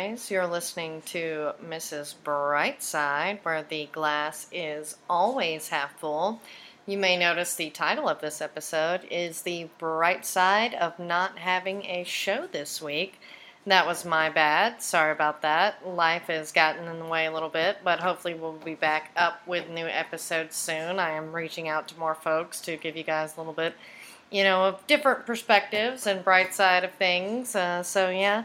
guys. You're listening to Mrs. Brightside, where the glass is always half full. You may notice the title of this episode is The Bright Side of Not Having a Show This Week. That was my bad. Sorry about that. Life has gotten in the way a little bit, but hopefully we'll be back up with new episodes soon. I am reaching out to more folks to give you guys a little bit, you know, of different perspectives and bright side of things. Uh, so yeah,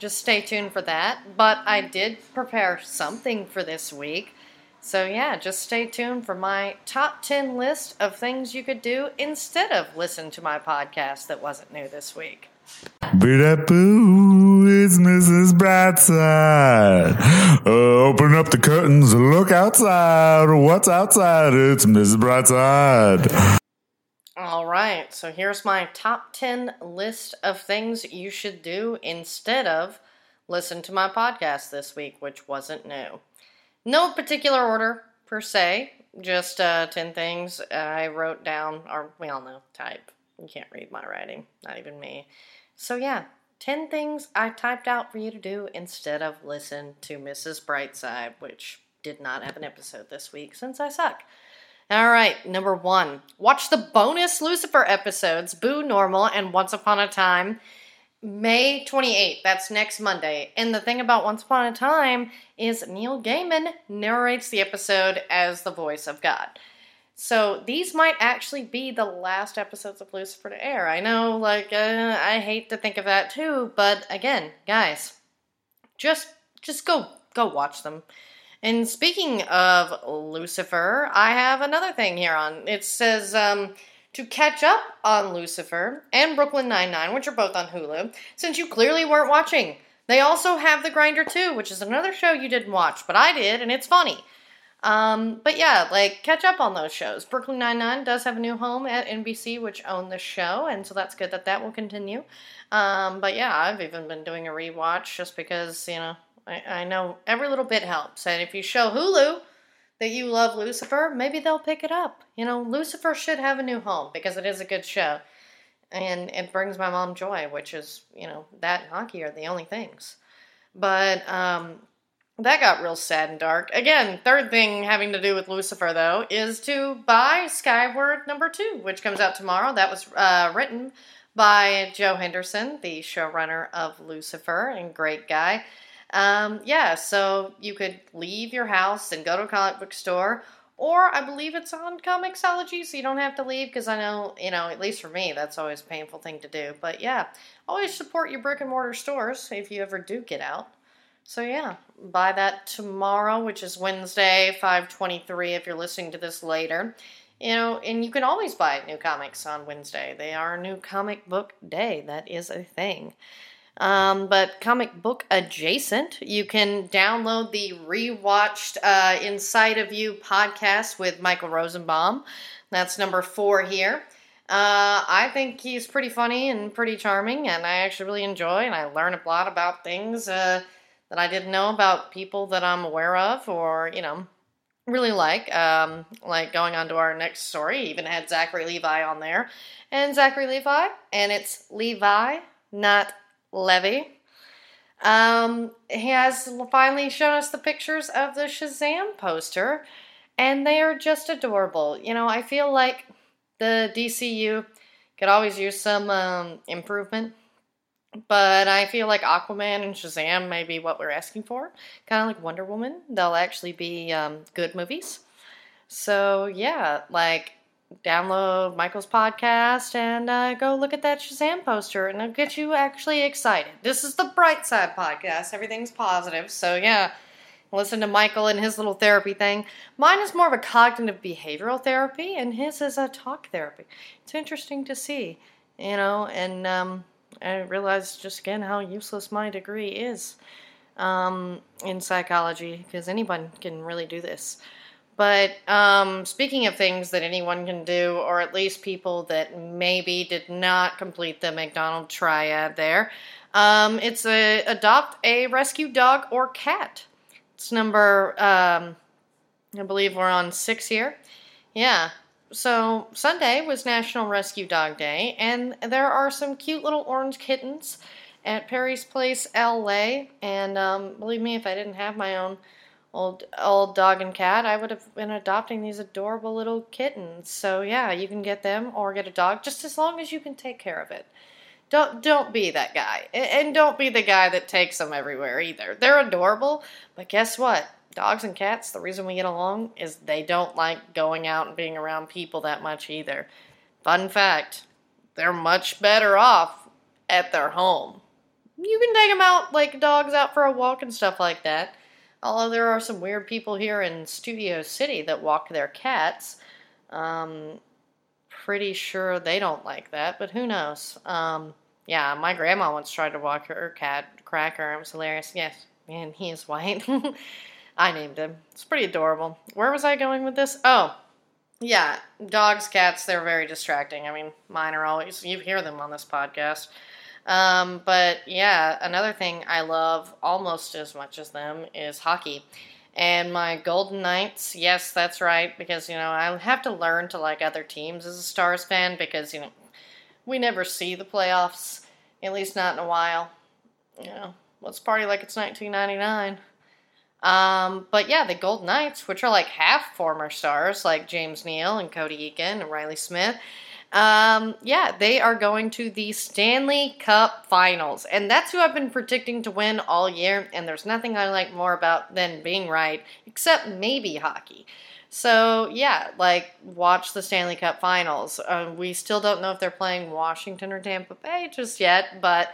just stay tuned for that. But I did prepare something for this week. So yeah, just stay tuned for my top 10 list of things you could do instead of listen to my podcast that wasn't new this week. Boo, it's Mrs. Brightside. Uh, open up the curtains, look outside. What's outside? It's Mrs. Brightside. All right, so here's my top 10 list of things you should do instead of listen to my podcast this week, which wasn't new. No particular order per se, just uh, 10 things I wrote down, or we all know type. You can't read my writing, not even me. So, yeah, 10 things I typed out for you to do instead of listen to Mrs. Brightside, which did not have an episode this week since I suck. All right, number one, watch the bonus Lucifer episodes, Boo Normal and Once Upon a Time, May 28th. That's next Monday. And the thing about Once Upon a Time is Neil Gaiman narrates the episode as the voice of God. So these might actually be the last episodes of Lucifer to air. I know, like, uh, I hate to think of that too, but again, guys, just just go go watch them. And speaking of Lucifer, I have another thing here on. It says um, to catch up on Lucifer and Brooklyn Nine Nine, which are both on Hulu, since you clearly weren't watching. They also have The Grinder too, which is another show you didn't watch, but I did, and it's funny. Um, but yeah, like catch up on those shows. Brooklyn Nine Nine does have a new home at NBC, which own the show, and so that's good that that will continue. Um, but yeah, I've even been doing a rewatch just because you know I, I know every little bit helps, and if you show Hulu that you love Lucifer, maybe they'll pick it up. You know, Lucifer should have a new home because it is a good show, and it brings my mom joy, which is you know that and hockey are the only things. But um, that got real sad and dark. Again, third thing having to do with Lucifer, though, is to buy Skyward number two, which comes out tomorrow. That was uh, written by Joe Henderson, the showrunner of Lucifer, and great guy. Um, yeah, so you could leave your house and go to a comic book store, or I believe it's on Comixology, so you don't have to leave because I know, you know, at least for me, that's always a painful thing to do. But yeah, always support your brick and mortar stores if you ever do get out. So yeah, buy that tomorrow, which is Wednesday, 523 if you're listening to this later. You know, and you can always buy new comics on Wednesday. They are new comic book day. That is a thing. Um, but comic book adjacent, you can download the rewatched uh, Inside of You podcast with Michael Rosenbaum. That's number four here. Uh, I think he's pretty funny and pretty charming, and I actually really enjoy, and I learn a lot about things. Uh, that I didn't know about people that I'm aware of or, you know, really like. Um, like going on to our next story, even had Zachary Levi on there. And Zachary Levi, and it's Levi, not Levy. Um, he has finally shown us the pictures of the Shazam poster, and they are just adorable. You know, I feel like the DCU could always use some um, improvement but I feel like Aquaman and Shazam may be what we're asking for. Kind of like Wonder Woman. They'll actually be um, good movies. So, yeah, like download Michael's podcast and uh, go look at that Shazam poster and it'll get you actually excited. This is the Bright Side podcast. Everything's positive. So, yeah, listen to Michael and his little therapy thing. Mine is more of a cognitive behavioral therapy, and his is a talk therapy. It's interesting to see, you know, and. Um, I realized just again how useless my degree is um, in psychology because anyone can really do this. But um, speaking of things that anyone can do, or at least people that maybe did not complete the McDonald triad there, um, it's a adopt a rescue dog or cat. It's number, um, I believe we're on six here. Yeah, so Sunday was National Rescue Dog Day, and there are some cute little orange kittens at Perry's Place, LA. And um, believe me, if I didn't have my own old old dog and cat, I would have been adopting these adorable little kittens. So yeah, you can get them or get a dog, just as long as you can take care of it. Don't don't be that guy, and don't be the guy that takes them everywhere either. They're adorable, but guess what? Dogs and cats, the reason we get along is they don't like going out and being around people that much either. Fun fact: they're much better off at their home. You can take them out like dogs out for a walk and stuff like that. Although there are some weird people here in Studio City that walk their cats. Um, pretty sure they don't like that, but who knows? Um, yeah, my grandma once tried to walk her cat, Cracker. It was hilarious. Yes, and he is white. I named him. It's pretty adorable. Where was I going with this? Oh, yeah, dogs, cats, they're very distracting. I mean, mine are always, you hear them on this podcast. Um, but yeah, another thing I love almost as much as them is hockey. And my Golden Knights, yes, that's right, because, you know, I have to learn to like other teams as a Stars fan because, you know, we never see the playoffs, at least not in a while. You know, let's party like it's 1999. Um, but yeah, the Golden Knights, which are like half former stars, like James Neal and Cody Eakin and Reilly Smith, um, yeah, they are going to the Stanley Cup Finals, and that's who I've been predicting to win all year. And there's nothing I like more about than being right, except maybe hockey. So yeah, like watch the Stanley Cup Finals. Uh, we still don't know if they're playing Washington or Tampa Bay just yet, but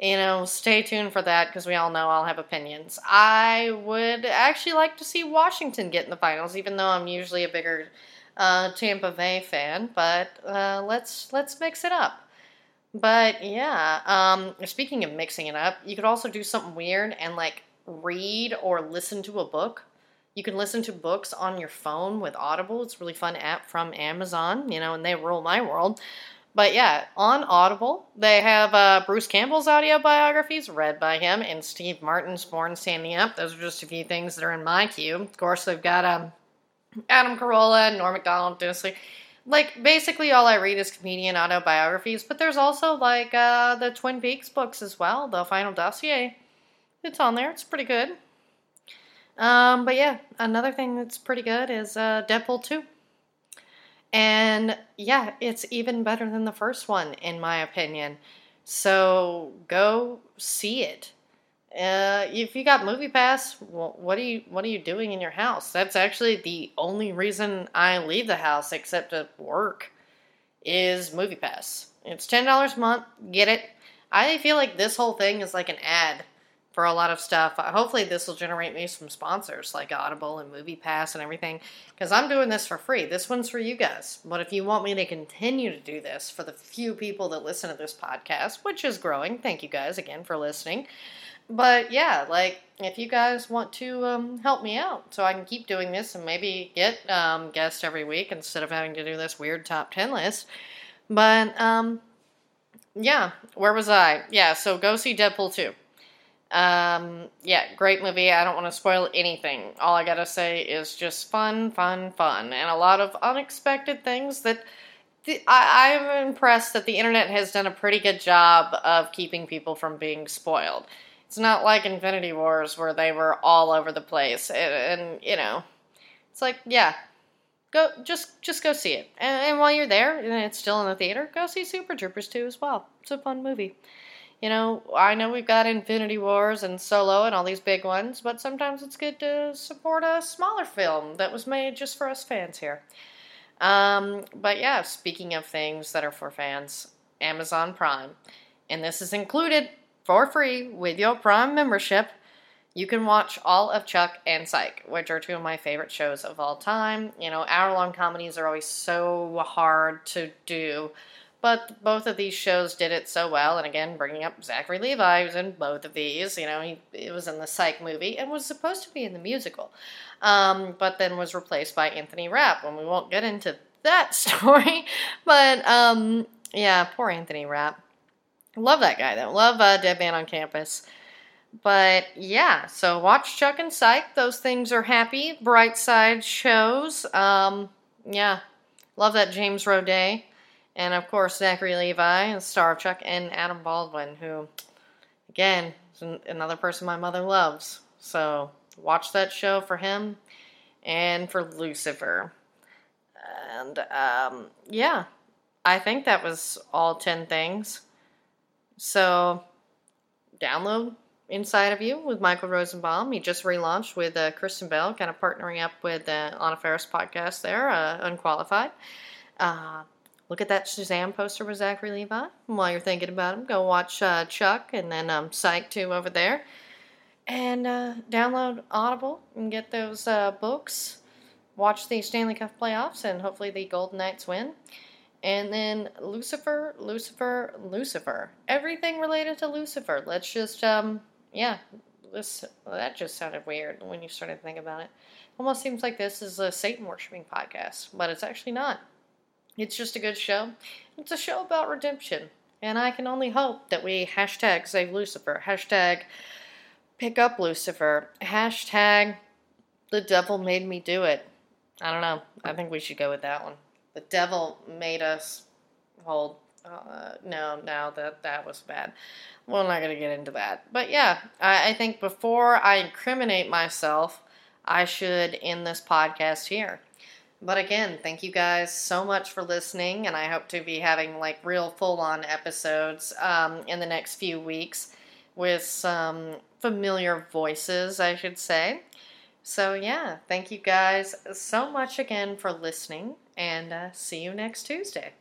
you know, stay tuned for that because we all know I'll have opinions. I would actually like to see Washington get in the finals, even though I'm usually a bigger uh, Tampa Bay fan. But uh, let's let's mix it up. But yeah, um, speaking of mixing it up, you could also do something weird and like read or listen to a book. You can listen to books on your phone with Audible. It's a really fun app from Amazon, you know, and they rule my world. But yeah, on Audible, they have uh, Bruce Campbell's audio biographies read by him and Steve Martin's Born Standing Up. Those are just a few things that are in my queue. Of course, they've got um, Adam Carolla, Norm Macdonald, Denis Leary. Like, basically, all I read is comedian autobiographies, but there's also, like, uh, the Twin Peaks books as well, the Final Dossier. It's on there, it's pretty good. Um, but yeah, another thing that's pretty good is uh, Deadpool 2. And yeah, it's even better than the first one, in my opinion. So go see it. Uh, if you got Movie Pass, well, what are you what are you doing in your house? That's actually the only reason I leave the house, except to work, is Movie Pass. It's ten dollars a month. Get it. I feel like this whole thing is like an ad for a lot of stuff. Hopefully, this will generate me some sponsors like Audible and Movie Pass and everything because I'm doing this for free. This one's for you guys. But if you want me to continue to do this for the few people that listen to this podcast, which is growing, thank you guys again for listening. But yeah, like if you guys want to um, help me out so I can keep doing this and maybe get um, guests every week instead of having to do this weird top 10 list. But um, yeah, where was I? Yeah, so go see Deadpool 2. Um, yeah, great movie. I don't want to spoil anything. All I gotta say is just fun, fun, fun, and a lot of unexpected things that I, I'm impressed that the internet has done a pretty good job of keeping people from being spoiled. It's not like Infinity Wars where they were all over the place, and, and you know, it's like yeah, go just just go see it. And, and, while you're there, and it's still in the theater, go see Super Troopers 2 as well. It's a fun movie. You know, I know we've got Infinity Wars and Solo and all these big ones, but sometimes it's good to support a smaller film that was made just for us fans here. Um, but yeah, speaking of things that are for fans, Amazon Prime, and this is included for free with your Prime membership. You can watch all of Chuck and Psych, which are two of my favorite shows of all time. You know, hour long comedies are always so hard to do, but both of these shows did it so well. And again, bringing up Zachary Levi, who's in both of these. You know, he, he was in the Psych movie and was supposed to be in the musical, um, but then was replaced by Anthony Rapp. And we won't get into that story, but um, yeah, poor Anthony Rapp. Love that guy though. Love uh, Dead Man on Campus. But yeah, so watch Chuck and Psych. Those things are happy, bright side shows. Um, yeah, love that James Roday. And of course, Zachary Levi, the star of Chuck, and Adam Baldwin, who again, another person my mother loves. So watch that show for him and for Lucifer. And um, yeah, I think that was all 10 things. So download Inside of You with Michael Rosenbaum. He just relaunched with uh, Kristen Bell, kind of partnering up with uh, Anna Faris podcast there, uh, Unqualified. Uh, look at that Shazam poster with Zachary Levi. And while you're thinking about him, go watch uh, Chuck and then um, Psych 2 over there. And uh, download Audible and get those uh, books. Watch the Stanley Cup playoffs and hopefully the Golden Knights win. And then Lucifer, Lucifer, Lucifer. Everything related to Lucifer. Let's just, um, yeah, this that just sounded weird when you started to think about it. Almost seems like this is a Satan worshiping podcast, but it's actually not. It's just a good show. It's a show about redemption. And I can only hope that we hashtag save Lucifer, hashtag pick up Lucifer, hashtag the devil made me do it. I don't know. I think we should go with that one. The devil made us hold. Uh, no, no, that that was bad. We're not going to get into that. But yeah, I, I think before I incriminate myself, I should end this podcast here. But again, thank you guys so much for listening, and I hope to be having like real full on episodes um, in the next few weeks with some familiar voices, I should say. So, yeah, thank you guys so much again for listening, and uh, see you next Tuesday.